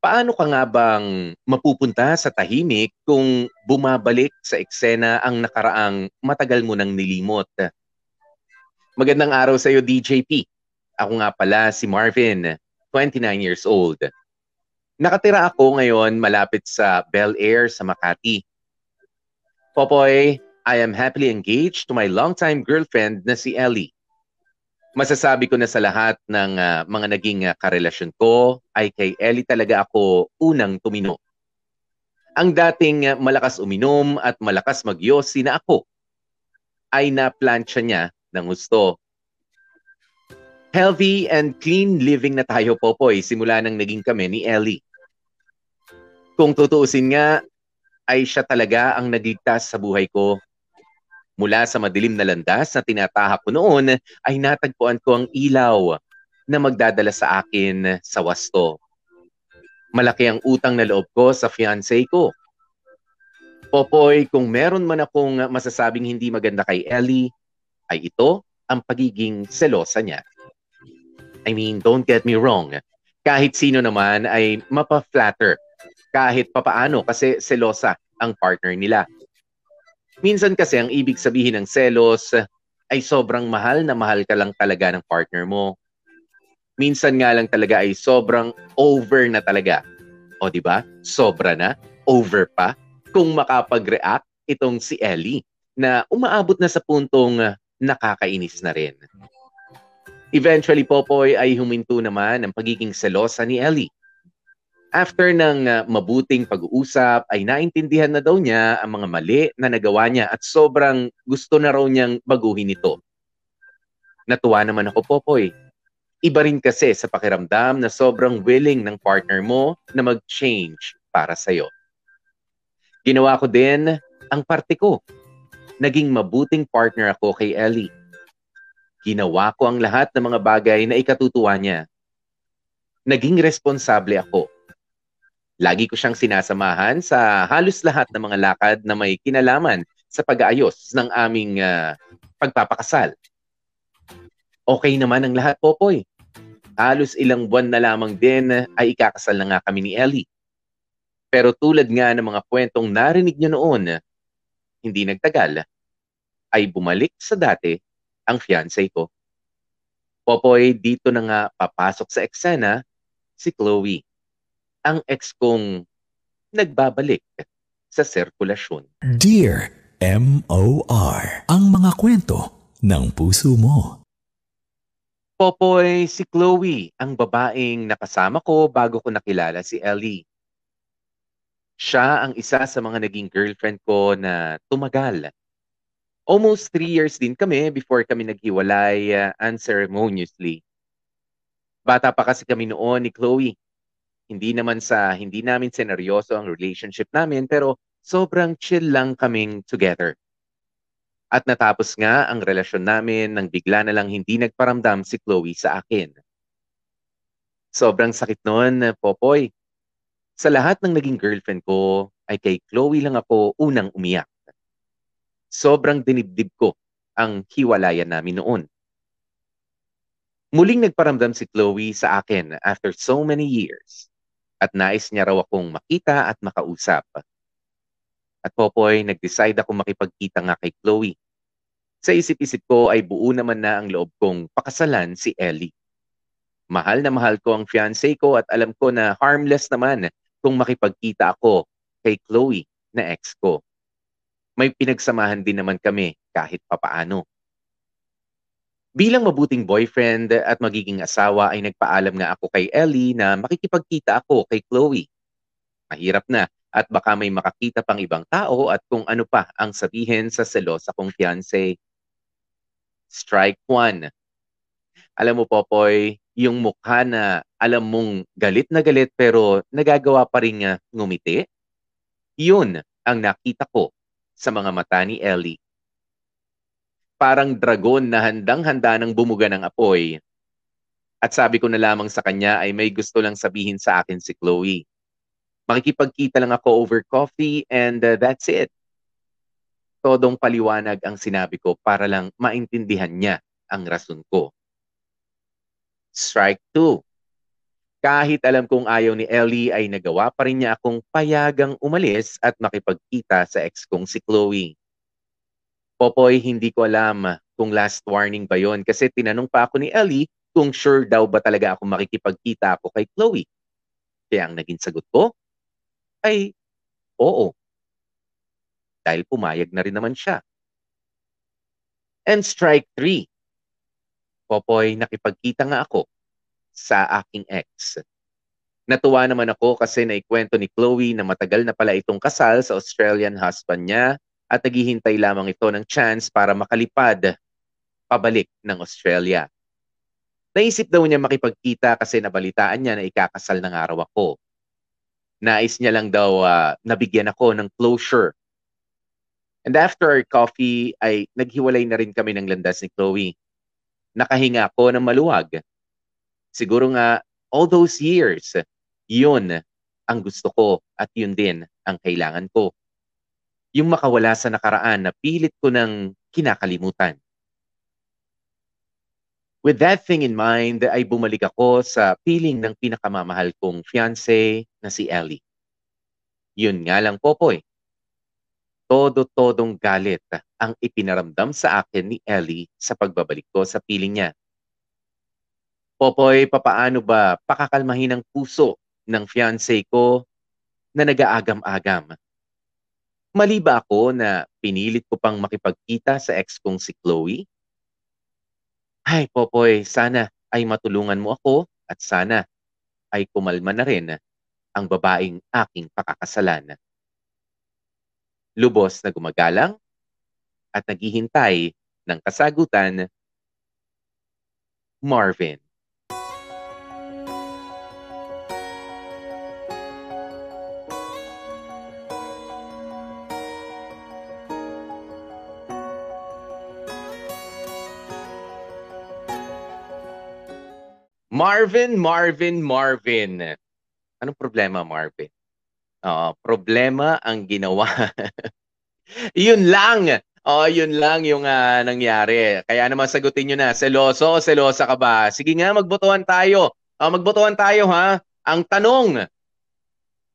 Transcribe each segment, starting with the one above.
paano ka nga bang mapupunta sa tahimik kung bumabalik sa eksena ang nakaraang matagal mo nang nilimot? Magandang araw sa iyo, DJP. Ako nga pala si Marvin, 29 years old. Nakatira ako ngayon malapit sa Bel Air sa Makati. Popoy, I am happily engaged to my longtime girlfriend na si Ellie masasabi ko na sa lahat ng uh, mga naging uh, karelasyon ko ay kay Ellie talaga ako unang tumino. Ang dating uh, malakas uminom at malakas magyosi na ako ay na-plancha niya ng gusto. Healthy and clean living na tayo, Popoy, simula nang naging kami ni Ellie. Kung tutuusin nga, ay siya talaga ang nagligtas sa buhay ko Mula sa madilim na landas na tinatahak ko noon ay natagpuan ko ang ilaw na magdadala sa akin sa wasto. Malaki ang utang na loob ko sa fiancé ko. Popoy, kung meron man akong masasabing hindi maganda kay Ellie, ay ito ang pagiging selosa niya. I mean, don't get me wrong. Kahit sino naman ay mapa-flatter kahit papaano kasi selosa ang partner nila. Minsan kasi ang ibig sabihin ng selos ay sobrang mahal na mahal ka lang talaga ng partner mo. Minsan nga lang talaga ay sobrang over na talaga. O di ba? Sobra na, over pa. Kung makapag-react itong si Ellie na umaabot na sa puntong nakakainis na rin. Eventually, Popoy ay huminto naman ang pagiging selosa ni Ellie After ng uh, mabuting pag-uusap ay naintindihan na daw niya ang mga mali na nagawa niya at sobrang gusto na raw niyang baguhin ito. Natuwa naman ako, Popoy. Iba rin kasi sa pakiramdam na sobrang willing ng partner mo na mag-change para sa'yo. Ginawa ko din ang parte ko. Naging mabuting partner ako kay Ellie. Ginawa ko ang lahat ng mga bagay na ikatutuwa niya. Naging responsable ako Lagi ko siyang sinasamahan sa halos lahat ng mga lakad na may kinalaman sa pag-aayos ng aming uh, pagpapakasal. Okay naman ang lahat, Popoy. Halos ilang buwan na lamang din ay ikakasal na nga kami ni Ellie. Pero tulad nga ng mga kwentong narinig niyo noon, hindi nagtagal, ay bumalik sa dati ang fiancé ko. Popoy, dito na nga papasok sa eksena si Chloe ang ex kong nagbabalik sa sirkulasyon. Dear M.O.R. Ang mga kwento ng puso mo. Popoy, si Chloe, ang babaeng nakasama ko bago ko nakilala si Ellie. Siya ang isa sa mga naging girlfriend ko na tumagal. Almost three years din kami before kami naghiwalay uh, unceremoniously. Bata pa kasi kami noon ni Chloe hindi naman sa hindi namin seneryoso ang relationship namin pero sobrang chill lang kaming together. At natapos nga ang relasyon namin nang bigla na lang hindi nagparamdam si Chloe sa akin. Sobrang sakit noon, Popoy. Sa lahat ng naging girlfriend ko, ay kay Chloe lang ako unang umiyak. Sobrang dinibdib ko ang hiwalayan namin noon. Muling nagparamdam si Chloe sa akin after so many years at nais niya raw akong makita at makausap. At Popoy, nag-decide ako makipagkita nga kay Chloe. Sa isip-isip ko ay buo naman na ang loob kong pakasalan si Ellie. Mahal na mahal ko ang fiancé ko at alam ko na harmless naman kung makipagkita ako kay Chloe na ex ko. May pinagsamahan din naman kami kahit papaano. Bilang mabuting boyfriend at magiging asawa ay nagpaalam nga ako kay Ellie na makikipagkita ako kay Chloe. Mahirap na at baka may makakita pang ibang tao at kung ano pa ang sabihin sa selosa kong fiancé. Strike one. Alam mo, Popoy, yung mukha na alam mong galit na galit pero nagagawa pa rin ngumiti, yun ang nakita ko sa mga mata ni Ellie. Parang dragon na handang-handa ng bumuga ng apoy. At sabi ko na lamang sa kanya ay may gusto lang sabihin sa akin si Chloe. Makikipagkita lang ako over coffee and uh, that's it. Todong paliwanag ang sinabi ko para lang maintindihan niya ang rason ko. Strike 2. Kahit alam kong ayaw ni Ellie ay nagawa pa rin niya akong payagang umalis at makipagkita sa ex kong si Chloe. Popoy, hindi ko alam kung last warning ba yon kasi tinanong pa ako ni Ellie kung sure daw ba talaga ako makikipagkita ako kay Chloe. Kaya ang naging sagot ko ay oo. Dahil pumayag na rin naman siya. And strike 3. Popoy, nakipagkita nga ako sa aking ex. Natuwa naman ako kasi naikwento ni Chloe na matagal na pala itong kasal sa Australian husband niya at naghihintay lamang ito ng chance para makalipad pabalik ng Australia. Naisip daw niya makipagkita kasi nabalitaan niya na ikakasal ng araw ako. Nais niya lang daw uh, nabigyan ako ng closure. And after our coffee ay naghiwalay na rin kami ng landas ni Chloe. Nakahinga ako ng maluwag siguro nga all those years, yun ang gusto ko at yun din ang kailangan ko. Yung makawala sa nakaraan na pilit ko ng kinakalimutan. With that thing in mind, ay bumalik ako sa piling ng pinakamamahal kong fiancé na si Ellie. Yun nga lang, Popoy. Todo-todong galit ang ipinaramdam sa akin ni Ellie sa pagbabalik ko sa piling niya. Popoy, papaano ba pakakalmahin ang puso ng fiancé ko na nag-aagam-agam? Mali ba ako na pinilit ko pang makipagkita sa ex kong si Chloe? Ay, Popoy, sana ay matulungan mo ako at sana ay kumalma na rin ang babaeng aking pakakasalan. Lubos na gumagalang at naghihintay ng kasagutan, Marvin. Marvin, Marvin, Marvin. Anong problema, Marvin? Uh, problema ang ginawa. yun lang. Oh, yun lang yung uh, nangyari. Kaya naman sagutin nyo na, seloso o selosa ka ba? Sige nga, magbotohan tayo. Uh, magbotohan tayo ha. Ang tanong,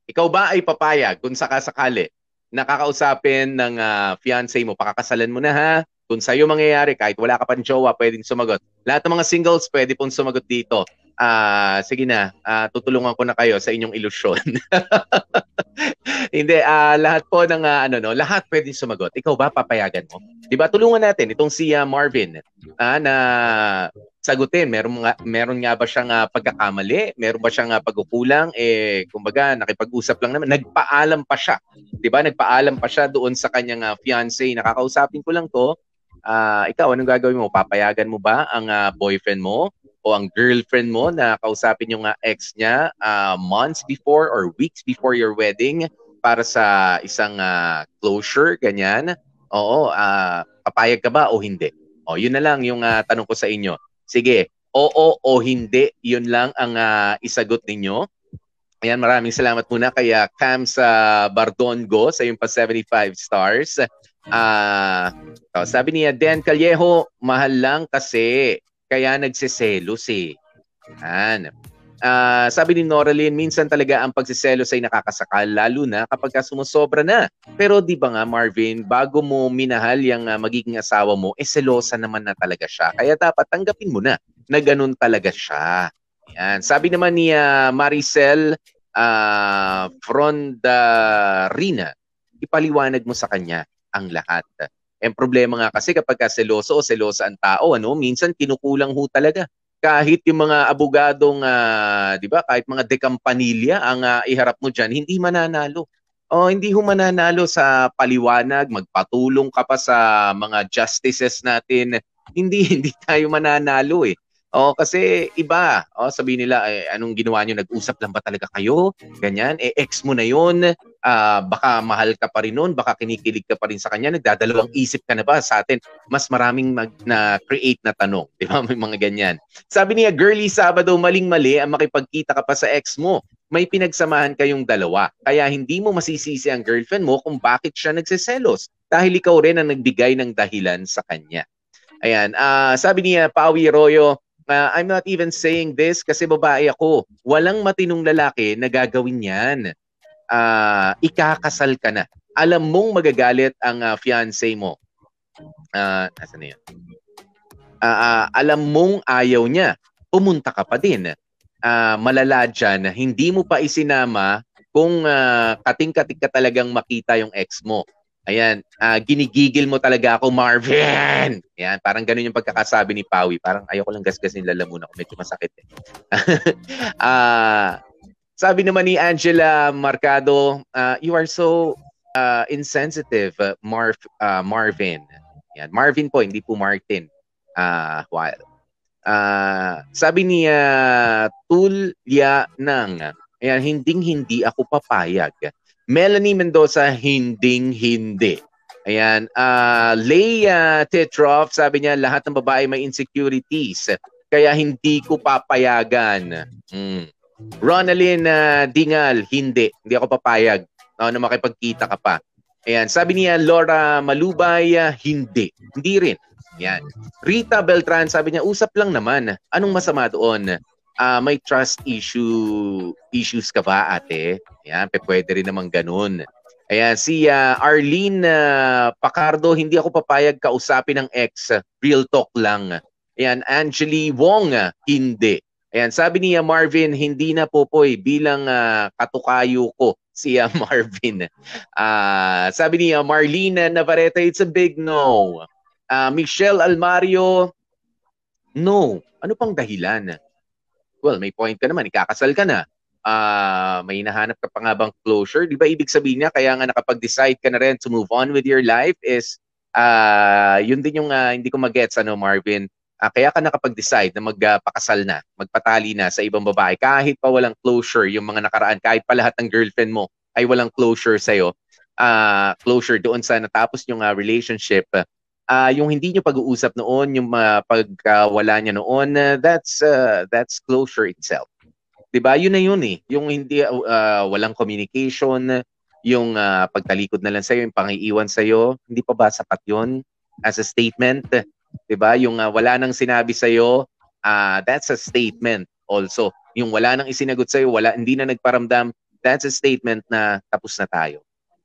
ikaw ba ay papayag kung sakasakali nakakausapin ng uh, fiancé mo, pakakasalan mo na ha? Kung sa'yo mangyayari, kahit wala ka pang jowa, pwedeng sumagot. Lahat ng mga singles, pwede pong sumagot dito. Ah, uh, sige na, uh, tutulungan ko na kayo sa inyong ilusyon. Hindi, uh, lahat po ng uh, ano no, lahat pwedeng sumagot. Ikaw ba papayagan mo? 'Di ba? Tulungan natin itong si uh, Marvin uh, na sagutin. Meron nga meron nga ba siyang uh, pagkakamali? Meron ba siyang uh, pagkukulang? Eh, kumbaga, nakipag-usap lang naman. Nagpaalam pa siya. 'Di ba? Nagpaalam pa siya doon sa kanyang uh, fiancé. Nakakausapin ko lang 'to uh, ikaw, anong gagawin mo? Papayagan mo ba ang uh, boyfriend mo o ang girlfriend mo na kausapin yung uh, ex niya uh, months before or weeks before your wedding para sa isang uh, closure, ganyan? Oo, uh, papayag ka ba o hindi? O, yun na lang yung uh, tanong ko sa inyo. Sige, oo o hindi, yun lang ang uh, isagot ninyo. Ayan, maraming salamat muna kay uh, Cam sa Bardongo sa yung pa 75 stars. Ah, uh, sabi niya Dan Callejo, mahal lang kasi kaya nagseselos eh. Yan. Uh, sabi ni Noraline, minsan talaga ang pagsiselos ay nakakasakal, lalo na kapag sumusobra na. Pero di ba nga Marvin, bago mo minahal yung uh, magiging asawa mo, eh selosa naman na talaga siya. Kaya dapat tanggapin mo na na ganun talaga siya. Yan. Sabi naman ni uh, Maricel uh, Frondarina, ipaliwanag mo sa kanya ang lahat. Ang problema nga kasi kapag ka seloso o selosa ang tao, ano, minsan kinukulang ho talaga. Kahit yung mga abogadong, uh, di ba, kahit mga dekampanilya ang uh, iharap mo dyan, hindi mananalo. O hindi ho mananalo sa paliwanag, magpatulong ka pa sa mga justices natin. Hindi, hindi tayo mananalo eh. O kasi iba, o sabi nila eh, anong ginawa niyo nag-usap lang ba talaga kayo? Ganyan, eh ex mo na 'yon. Uh, baka mahal ka pa rin noon, baka kinikilig ka pa rin sa kanya, nagdadalawang isip ka na ba sa atin? Mas maraming mag, na create na tanong, di ba? May mga ganyan. Sabi niya, girly Sabado, maling-mali ang makipagkita ka pa sa ex mo. May pinagsamahan kayong dalawa. Kaya hindi mo masisisi ang girlfriend mo kung bakit siya nagseselos. Dahil ikaw rin ang nagbigay ng dahilan sa kanya. Ayan, uh, sabi niya, Pawi Royo, uh, I'm not even saying this kasi babae ako. Walang matinong lalaki na gagawin yan. Uh, ikakasal ka na. Alam mong magagalit ang uh, fiancé mo. Uh, nasa na yun? Uh, uh, alam mong ayaw niya. Pumunta ka pa din. Uh, malala dyan, hindi mo pa isinama kung uh, kating-kating ka talagang makita yung ex mo Ayan, uh, ginigigil mo talaga ako, Marvin! Ayan, parang ganun yung pagkakasabi ni Pawi. Parang ayoko lang gasgasin lalamunan ko. Medyo masakit eh. uh, sabi naman ni Angela Marcado, uh, you are so uh, insensitive, uh, Marv, uh, Marvin. Ayan, Marvin po, hindi po Martin. Uh, while. Uh, sabi niya, uh, tulya ng, ayan, hinding-hindi ako papayag Melanie Mendoza, hinding-hindi. Ayan. Uh, Leia Tetroff, sabi niya, lahat ng babae may insecurities. Kaya hindi ko papayagan. Mm. Ronalyn uh, Dingal, hindi. Hindi ako papayag no, na makipagkita ka pa. Ayan. Sabi niya, Laura Malubay, uh, hindi. Hindi rin. Ayan. Rita Beltran, sabi niya, usap lang naman. Anong masama doon? uh, may trust issue issues ka ba ate? Yan, pwede rin naman ganun. Ayan, si uh, Arlene uh, Pacardo, hindi ako papayag kausapin ng ex. Real talk lang. Ayan, Angeli Wong, hindi. Ayan, sabi niya Marvin, hindi na popoy bilang uh, katukayo ko si Marvin. Uh, sabi niya Marlene Navarrete, it's a big no. Uh, Michelle Almario, no. Ano pang dahilan? well, may point ka naman, ikakasal ka na. Uh, may hinahanap ka pa nga bang closure? Di ba ibig sabihin niya, kaya nga nakapag-decide ka na rin to move on with your life is, uh, yun din yung uh, hindi ko magets, ano Marvin, uh, kaya ka nakapag-decide na magpakasal uh, na, magpatali na sa ibang babae, kahit pa walang closure yung mga nakaraan, kahit pa lahat ng girlfriend mo ay walang closure sa'yo, uh, closure doon sa natapos yung uh, relationship, uh, yung hindi nyo pag-uusap noon, yung uh, pagkawala niya noon, uh, that's uh, that's closure itself. 'Di ba? Yun na yun eh. Yung hindi uh, walang communication, yung uh, pagtalikod na lang sa iyo, yung pangiiwan sa iyo, hindi pa ba sapat 'yon as a statement? 'Di ba? Yung uh, wala nang sinabi sa iyo, uh, that's a statement also. Yung wala nang isinagot sa iyo, wala hindi na nagparamdam, that's a statement na tapos na tayo.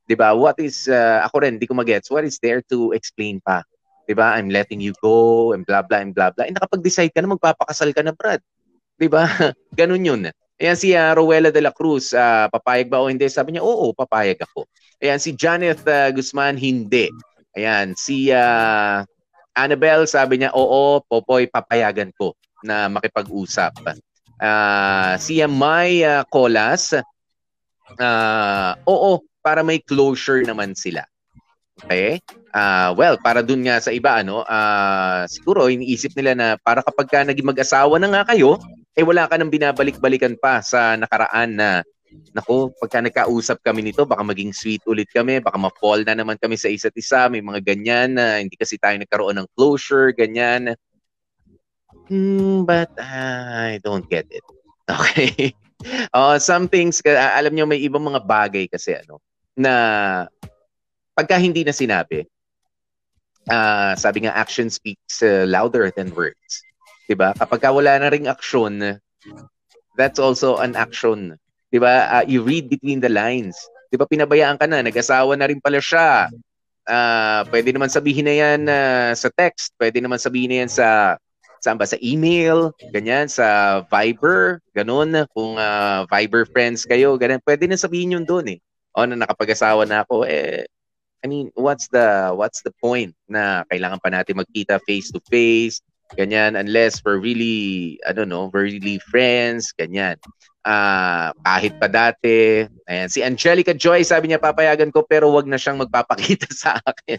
'di ba? What is uh, ako rin hindi ko magets. What is there to explain pa? 'Di ba? I'm letting you go and blah blah and blah blah. Eh, nakapag-decide ka na magpapakasal ka na, Brad. 'Di ba? Ganun 'yun. Ayan si uh, Rowella de la Cruz, uh, papayag ba o hindi? Sabi niya, oo, papayag ako. Ayan si Janeth uh, Guzman, hindi. Ayan si uh, Annabelle, sabi niya, oo, Popoy, papayagan ko na makipag-usap. Uh, si May uh, Colas, uh, oo, para may closure naman sila. Okay? Uh, well, para dun nga sa iba, ano, uh, siguro iniisip nila na para kapag ka naging mag-asawa na nga kayo, eh wala ka nang binabalik-balikan pa sa nakaraan na Nako, pagka nagkausap kami nito, baka maging sweet ulit kami, baka ma-fall na naman kami sa isa't isa, may mga ganyan na hindi kasi tayo nagkaroon ng closure, ganyan. Hmm, but uh, I don't get it. Okay. uh, some things, uh, alam niyo may ibang mga bagay kasi ano, na pagka hindi na sinabi, uh, sabi nga action speaks uh, louder than words. 'Di ba? Kapag wala na ring action, that's also an action. 'Di ba? Uh, you read between the lines. 'Di ba pinabayaan ka na, nag-asawa na rin pala siya. Uh, pwede naman sabihin na yan uh, sa text, pwede naman sabihin na yan sa saan ba sa email, ganyan sa Viber, ganun kung uh, Viber friends kayo, ganyan. Pwede na sabihin yun doon eh oh, na nakapag-asawa na ako, eh, I mean, what's the what's the point na kailangan pa natin magkita face to face, ganyan, unless we're really, I don't know, we're really friends, ganyan. Uh, kahit pa dati, ayan, si Angelica Joy, sabi niya, papayagan ko, pero wag na siyang magpapakita sa akin.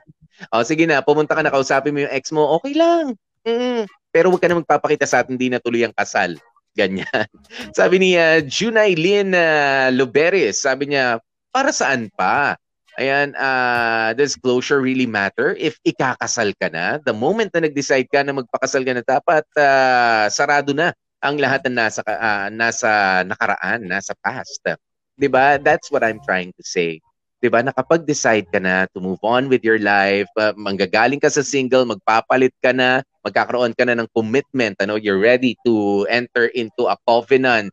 O, sige na, pumunta ka na, kausapin mo yung ex mo, okay lang. Mm, pero wag ka na magpapakita sa atin, hindi na tuloy ang kasal. Ganyan. sabi ni uh, Junay Lynn uh, Luberis, sabi niya, para saan pa? Ayan, uh, does really matter if ikakasal ka na? The moment na nag-decide ka na magpakasal ka na, dapat uh, sarado na ang lahat na nasa, uh, nasa nakaraan, nasa past. 'Di ba? That's what I'm trying to say. 'Di ba? Nakapag-decide ka na to move on with your life, uh, manggagaling ka sa single, magpapalit ka na, magkakaroon ka na ng commitment, ano, you're ready to enter into a covenant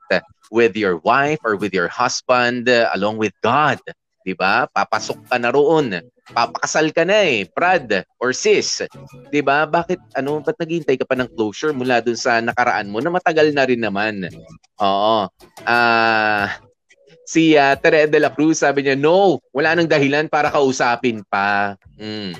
with your wife or with your husband uh, along with God. 'Di ba? Papasok ka na roon. Papakasal ka na eh, Brad or sis. 'Di ba? Bakit ano, ba't naghihintay ka pa ng closure mula dun sa nakaraan mo na matagal na rin naman? Oo. Ah, uh, si uh, Tere de la Cruz sabi niya, "No, wala nang dahilan para kausapin pa." Mm.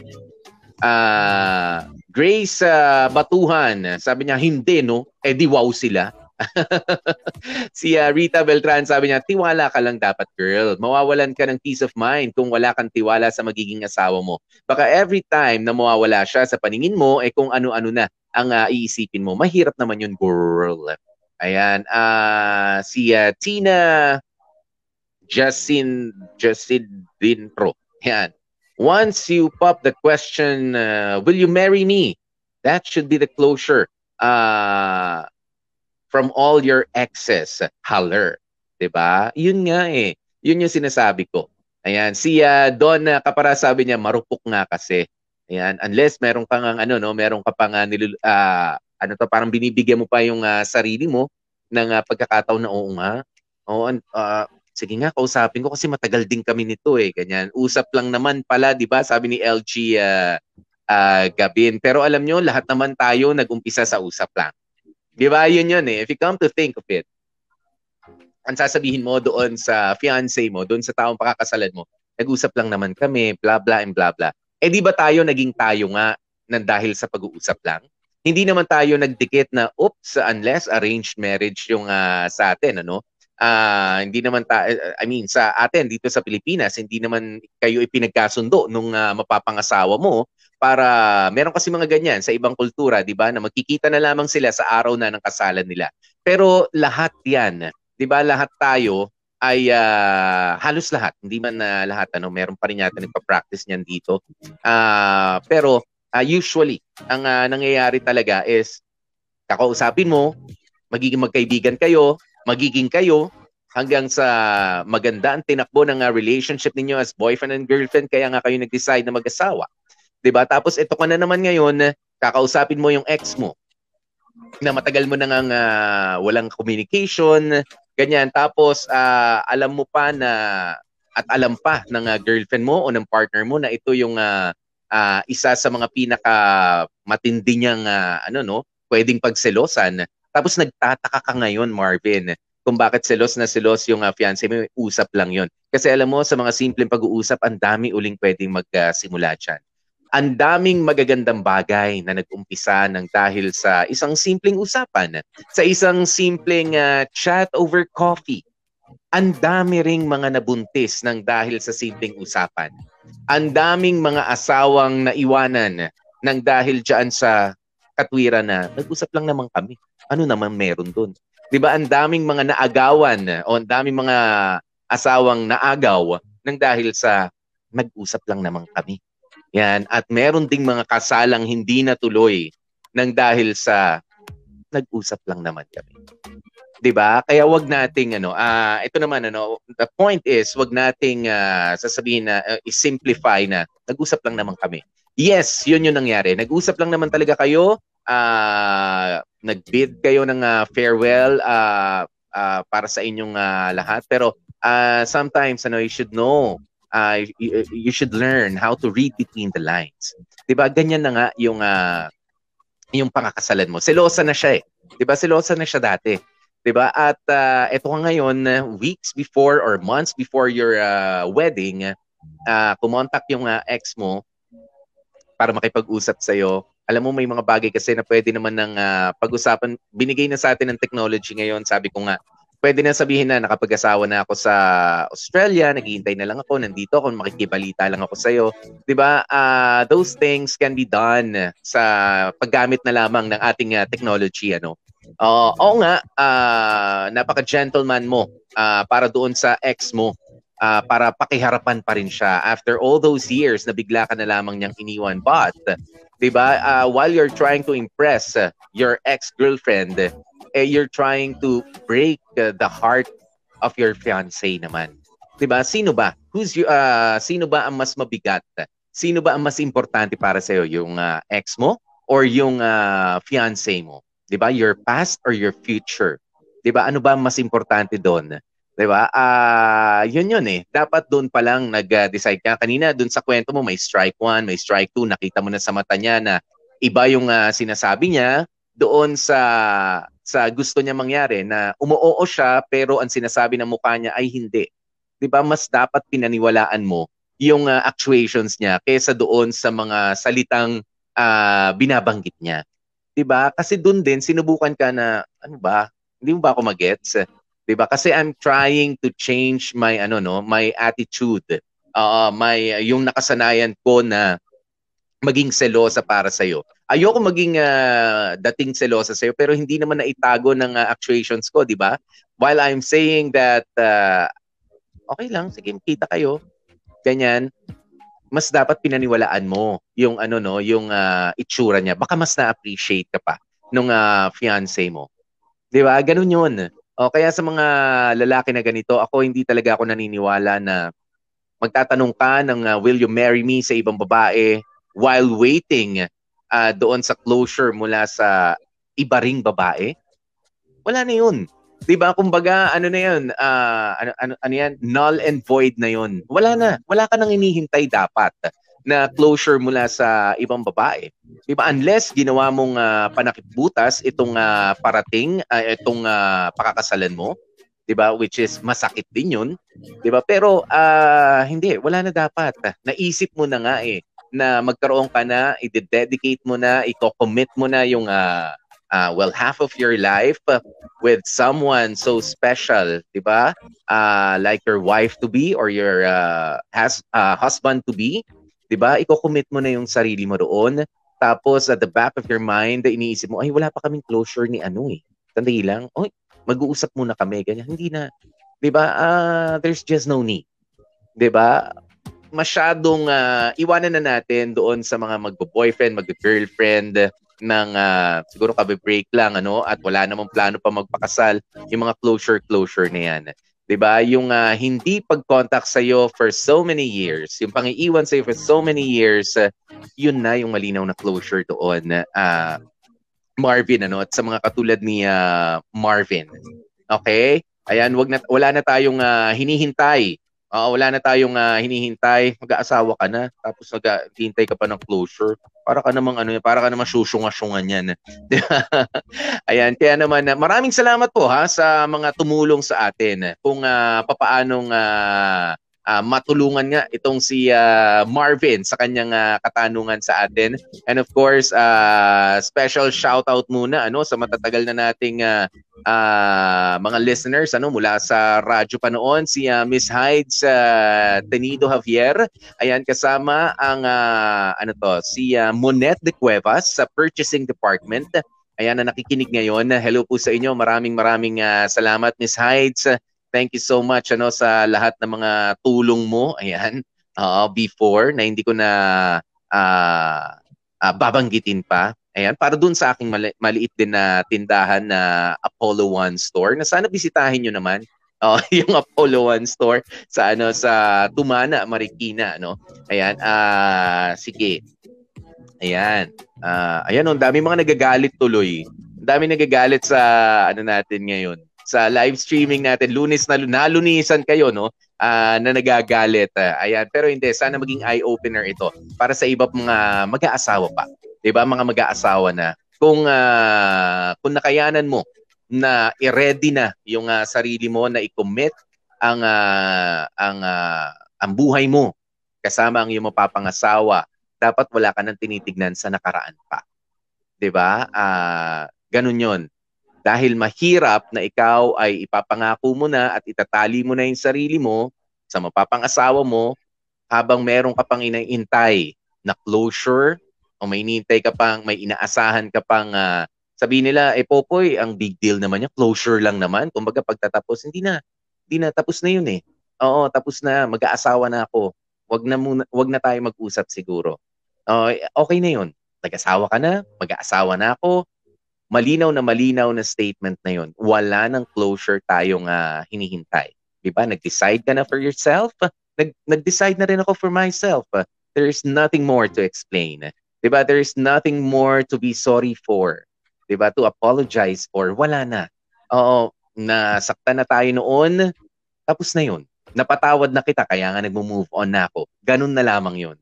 Uh, Grace uh, Batuhan, sabi niya, "Hindi no, eh di wow sila." si uh, Rita Beltran sabi niya, tiwala ka lang dapat girl. Mawawalan ka ng peace of mind kung wala kang tiwala sa magiging asawa mo. Baka every time na mawawala siya sa paningin mo, eh kung ano-ano na ang uh, iisipin mo. Mahirap naman yun, girl. Ayan, uh, si uh, Tina Justin Justin Pro. Ayan. Once you pop the question, uh, will you marry me? That should be the closure. Uh, from all your exes, holler. ba? Yun nga eh. Yun yung sinasabi ko. Ayan, si uh, Don Kapara sabi niya marupok nga kasi. Ayan, unless meron kang ano no, meron ka pang uh, nilul, uh, ano to parang binibigyan mo pa yung uh, sarili mo ng uh, pagkakataon na oo nga. Oo, uh, sige nga kausapin ko kasi matagal din kami nito eh, ganyan. Usap lang naman pala, 'di ba? Sabi ni LG uh, uh, Gabin. Pero alam nyo, lahat naman tayo nag-umpisa sa usap lang. Di ba? Yun yun eh. If you come to think of it, ang sasabihin mo doon sa fiancé mo, doon sa taong pakakasalan mo, nag-usap lang naman kami, bla bla and bla bla. Eh di ba tayo naging tayo nga nang dahil sa pag-uusap lang? Hindi naman tayo nagdikit na oops unless arranged marriage yung uh, sa atin ano. Uh, hindi naman ta I mean sa atin dito sa Pilipinas hindi naman kayo ipinagkasundo nung uh, mapapangasawa mo para meron kasi mga ganyan sa ibang kultura, 'di ba, na magkikita na lamang sila sa araw na ng kasalan nila. Pero lahat 'yan, 'di ba, lahat tayo ay uh, halos lahat, hindi man uh, lahat ano, meron pa rin yata nagpa-practice niyan dito. Uh, pero uh, usually ang uh, nangyayari talaga is kakausapin mo, magiging magkaibigan kayo, magiging kayo hanggang sa maganda ang tinakbo ng uh, relationship ninyo as boyfriend and girlfriend kaya nga kayo nag-decide na mag-asawa. 'Di ba? Tapos ito ka na naman ngayon, kakausapin mo yung ex mo na matagal mo nang uh, walang communication, ganyan. Tapos uh, alam mo pa na at alam pa ng uh, girlfriend mo o ng partner mo na ito yung uh, uh, isa sa mga pinaka matindi niyang uh, ano no, pwedeng pagselosan. Tapos nagtataka ka ngayon, Marvin, kung bakit selos na selos yung uh, fiancé mo, usap lang yon. Kasi alam mo, sa mga simpleng pag-uusap, ang dami uling pwedeng magsimula uh, dyan ang daming magagandang bagay na nag-umpisa ng dahil sa isang simpleng usapan, sa isang simpleng uh, chat over coffee. Ang dami ring mga nabuntis ng dahil sa simpleng usapan. Ang daming mga asawang naiwanan ng dahil dyan sa katwiran na nag-usap lang naman kami. Ano naman meron doon? 'Di ba? Ang daming mga naagawan o ang daming mga asawang naagaw ng dahil sa nag-usap lang naman kami. Yan. At meron ding mga kasalang hindi natuloy nang dahil sa nag-usap lang naman kami. 'Di ba? Kaya wag nating ano, uh, ito naman ano, the point is wag nating uh, sasabihin na uh, i-simplify na nag-usap lang naman kami. Yes, 'yun 'yung nangyari. Nag-usap lang naman talaga kayo, uh, nag-bid kayo ng uh, farewell uh, uh, para sa inyong uh, lahat pero uh, sometimes ano you should know uh, you, you should learn how to read between the lines. 'Di ba? Ganyan na nga yung uh, yung pakakasalan mo. Selosa na siya eh. 'Di ba? Selosa na siya dati. 'Di ba? At uh, ito ka ngayon weeks before or months before your uh, wedding, uh, kumontak yung uh, ex mo para makipag-usap sa iyo. Alam mo may mga bagay kasi na pwede naman ng uh, pag-usapan. Binigay na sa atin ng technology ngayon. Sabi ko nga, pwede na sabihin na nakapag-asawa na ako sa Australia, naghihintay na lang ako, nandito ako, makikibalita lang ako sa iyo. 'Di ba? Uh, those things can be done sa paggamit na lamang ng ating uh, technology ano. Uh, oo nga, uh, napaka-gentleman mo uh, para doon sa ex mo uh, para pakiharapan pa rin siya after all those years na bigla ka na lamang niyang iniwan. But, di ba, uh, while you're trying to impress your ex-girlfriend, you're trying to break uh, the heart of your fiancé naman. 'Di ba? Sino ba? Who's you uh, sino ba ang mas mabigat? Sino ba ang mas importante para sa iyo, yung uh, ex mo or yung uh, fiancé mo? 'Di ba? Your past or your future? 'Di ba? Ano ba ang mas importante doon? 'Di ba? Ah, uh, 'yun 'yun eh. Dapat doon pa lang nag-decide ka kanina doon sa kwento mo may strike 1, may strike 2, nakita mo na sa mata niya na iba yung uh, sinasabi niya doon sa sa gusto niya mangyari na umuoo siya pero ang sinasabi ng mukha niya ay hindi. 'Di ba? Mas dapat pinaniwalaan mo yung uh, actuations niya kaysa doon sa mga salitang uh, binabanggit niya. 'Di ba? Kasi doon din sinubukan ka na ano ba? Hindi mo ba ako magets? 'Di ba? Kasi I'm trying to change my ano no, my attitude. Uh, my yung nakasanayan ko na maging selosa para sa iyo. Ayoko maging uh, dating selosa sa iyo pero hindi naman naitago ng uh, actuations ko, 'di ba? While I'm saying that uh, okay lang, sige, kita kayo. Ganyan. Mas dapat pinaniwalaan mo yung ano no, yung uh, itsura niya. Baka mas na-appreciate ka pa nung uh, fiance mo. 'Di ba? Ganun 'yun. O kaya sa mga lalaki na ganito, ako hindi talaga ako naniniwala na magtatanong ka ng uh, will you marry me sa ibang babae while waiting uh, doon sa closure mula sa iba ring babae, wala na yun. 'Di ba? Kumbaga, ano na 'yun? Uh, ano, ano ano 'yan? Null and void na 'yun. Wala na. Wala ka nang inihintay dapat na closure mula sa ibang babae. 'Di? Unless ginawa mong uh, panakipbutas itong uh, parating uh, itong uh, pakakasalan mo, 'di ba? Which is masakit din 'yun, 'di ba? Pero uh, hindi, wala na dapat. Naisip mo na nga eh na magkaroon ka na, i-dedicate mo na, i-commit mo na yung uh, uh, well half of your life with someone so special, 'di ba? Uh, like your wife to be or your uh, has uh, husband to be, 'di ba? Iko-commit mo na yung sarili mo doon. Tapos at the back of your mind, iniisip mo, ay wala pa kaming closure ni ano eh. Tandai lang, oy, mag-uusap muna kami ganyan. Hindi na, 'di ba? Uh, there's just no need. 'Di ba? Masyadong uh, iwanan na natin doon sa mga magbo-boyfriend, magbo-girlfriend ng uh, siguro kabe-break lang ano at wala namang plano pa magpakasal, yung mga closure closure na yan. 'Di ba? Yung uh, hindi pag-contact sa iyo for so many years, yung pangiiwan sa iyo for so many years, uh, yun na yung malinaw na closure doon. Uh, Marvin ano at sa mga katulad ni uh, Marvin. Okay? Ayan, wag na wala na tayong uh, hinihintay Uh, wala na tayong uh, hinihintay, mag-aasawa ka na, tapos nag-hintay ka pa ng closure. Para ka namang ano, para ka namang susunga-sungan yan. Ayan, kaya naman maraming salamat po ha sa mga tumulong sa atin kung uh, papaanong uh, uh, matulungan nga itong si uh, Marvin sa kanyang uh, katanungan sa atin. And of course, uh, special shout out muna ano sa matatagal na nating uh, uh, mga listeners ano mula sa radyo pa noon si uh, Miss Hides uh, Tenido Javier. Ayan kasama ang uh, ano to si uh, Monet de Cuevas sa purchasing department. Ayan na nakikinig ngayon. Hello po sa inyo. Maraming maraming uh, salamat Miss Hides. Thank you so much ano sa lahat ng mga tulong mo. Ayan. Uh, before na hindi ko na uh, uh, babanggitin pa. Ayan, para dun sa aking mali- maliit din na tindahan na Apollo One Store na sana bisitahin nyo naman. Oh, yung Apollo One Store sa ano sa Tumana, Marikina, no. Ayan, ah uh, sige. Ayan. Uh, ayan, ang dami mga nagagalit tuloy. Ang dami nagagalit sa ano natin ngayon sa live streaming natin. Lunes na nalunisan kayo, no? Uh, na nagagalit. Uh, ayan. Pero hindi, sana maging eye-opener ito para sa iba mga mag-aasawa pa. 'Di ba Mga mag-aasawa na. Kung, uh, kung nakayanan mo na i-ready na yung uh, sarili mo na i-commit ang uh, ang uh, ang buhay mo kasama ang iyong mapapangasawa, dapat wala ka nang tinitignan sa nakaraan pa. 'Di ba? Uh, ganun 'yon dahil mahirap na ikaw ay ipapangako mo na at itatali mo na yung sarili mo sa mapapangasawa mo habang meron ka pang inaintay na closure o may inintay ka pang, may inaasahan ka pang uh, sabihin nila, eh Popoy, ang big deal naman niya, closure lang naman. Kumbaga pagtatapos, hindi na. Hindi na, tapos na yun eh. Oo, tapos na, mag-aasawa na ako. Wag na muna, wag na tayo mag-usap siguro. Uh, okay na 'yun. Nag-asawa ka na, mag-aasawa na ako. Malinaw na malinaw na statement na 'yon. Wala nang closure tayong uh, hinihintay. 'Di ba? Nag-decide ka na for yourself. Nag nag-decide na rin ako for myself. There's nothing more to explain. 'Di ba? There's nothing more to be sorry for. 'Di ba? To apologize for. Wala na. Oo, nasaktan na tayo noon. Tapos na 'yun napatawad na kita kaya nga nagmo-move on na ako. Ganun na lamang 'yun.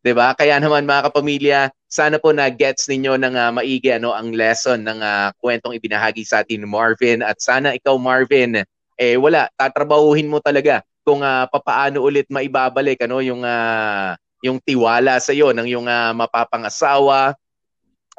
'Di ba? Kaya naman mga kapamilya, sana po na gets ninyo ng uh, maigi ano ang lesson ng uh, kwentong ibinahagi sa atin Marvin at sana ikaw Marvin eh wala tatrabahuhin mo talaga kung uh, papaano ulit maibabalik ano yung uh, yung tiwala sa iyo ng yung uh, mapapangasawa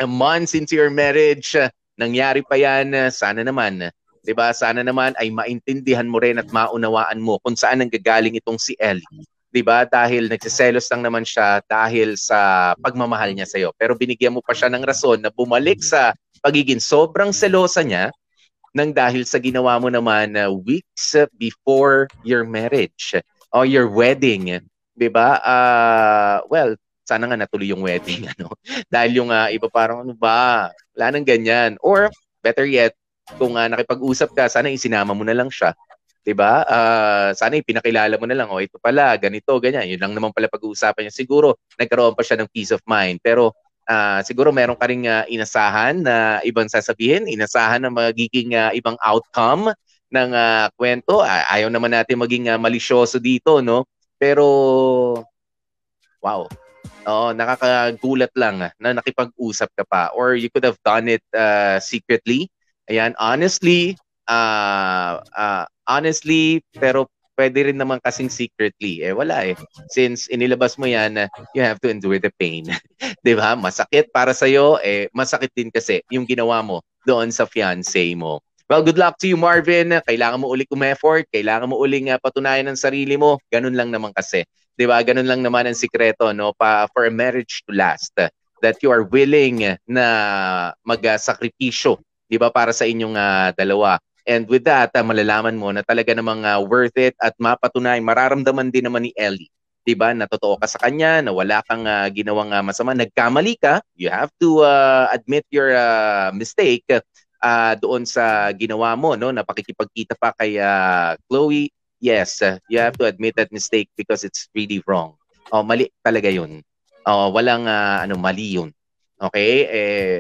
months into your marriage nangyari pa yan sana naman 'di ba? Sana naman ay maintindihan mo rin at maunawaan mo kung saan nanggagaling itong si Ellie. 'Di ba? Dahil nagseselos lang naman siya dahil sa pagmamahal niya sa iyo. Pero binigyan mo pa siya ng rason na bumalik sa pagiging sobrang selosa niya nang dahil sa ginawa mo naman uh, weeks before your marriage or your wedding. 'Di ba? Uh, well, sana nga natuloy yung wedding ano dahil yung uh, iba parang ano ba wala nang ganyan or better yet kung uh, nakipag-usap ka, sana isinama mo na lang siya. 'Di ba? Uh, sana ipinakilala mo na lang, oh, ito pala, ganito, ganyan. Yun lang naman pala pag-uusapan niya. Siguro nagkaroon pa siya ng peace of mind. Pero uh, siguro meron ka ring uh, inasahan na ibang sasabihin, inasahan na magiging uh, ibang outcome ng uh, kwento. Uh, ayaw naman natin maging uh, malisyoso dito, no? Pero wow. Oo, nakakagulat lang na nakipag-usap ka pa or you could have done it uh, secretly Ayan, honestly, uh, uh, honestly, pero pwede rin naman kasing secretly. Eh, wala eh. Since inilabas mo yan, you have to endure the pain. di ba? Masakit para sa'yo, eh, masakit din kasi yung ginawa mo doon sa fiancé mo. Well, good luck to you, Marvin. Kailangan mo uli effort. Kailangan mo uling uh, patunayan ng sarili mo. Ganun lang naman kasi. Di ba? Ganun lang naman ang sikreto no? Pa, for a marriage to last. That you are willing na mag-sakripisyo 'di ba para sa inyong uh, dalawa. And with that, uh, malalaman mo na talaga namang uh, worth it at mapatunay, mararamdaman din naman ni Ellie 'di ba? Na totoo ka sa kanya, na wala kang uh, ginawang uh, masama, nagkamali ka, you have to uh, admit your uh, mistake uh, doon sa ginawa mo, no? Na pakikipagkita pa kay uh, Chloe. Yes, uh, you have to admit that mistake because it's really wrong. Oh, mali talaga 'yun. Oh, walang uh, ano mali 'yun. Okay? Eh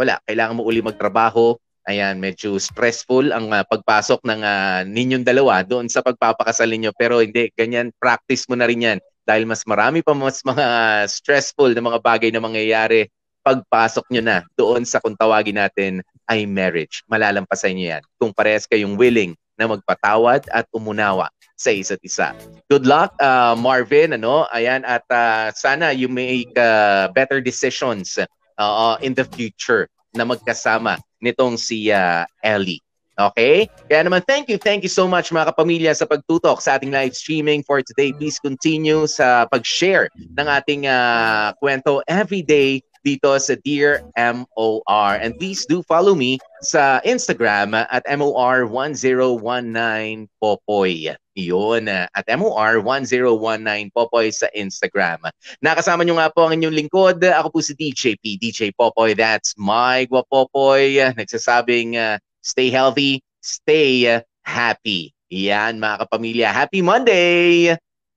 wala, kailangan mo uli magtrabaho. Ayan, medyo stressful ang uh, pagpasok ng uh, ninyong dalawa doon sa pagpapakasal ninyo. Pero hindi, ganyan, practice mo na rin yan. Dahil mas marami pa mas mga stressful na mga bagay na mangyayari pagpasok nyo na doon sa kung tawagin natin ay marriage. Malalampasan nyo yan. Kung parehas kayong willing na magpatawad at umunawa sa isa't isa. Good luck, uh, Marvin. Ano? Ayan, at uh, sana you make uh, better decisions uh, in the future na magkasama nitong si uh, Ellie. Okay? Kaya naman, thank you, thank you so much mga kapamilya sa pagtutok sa ating live streaming for today. Please continue sa pag-share ng ating uh, kwento everyday dito sa Dear MOR. And please do follow me sa Instagram at MOR1019 Popoy. Yun, at MOR1019 Popoy sa Instagram. Nakasama nyo nga po ang inyong lingkod. Ako po si DJ P. DJ Popoy. That's my Popoy. Nagsasabing uh, stay healthy, stay happy. Yan mga kapamilya. Happy Monday!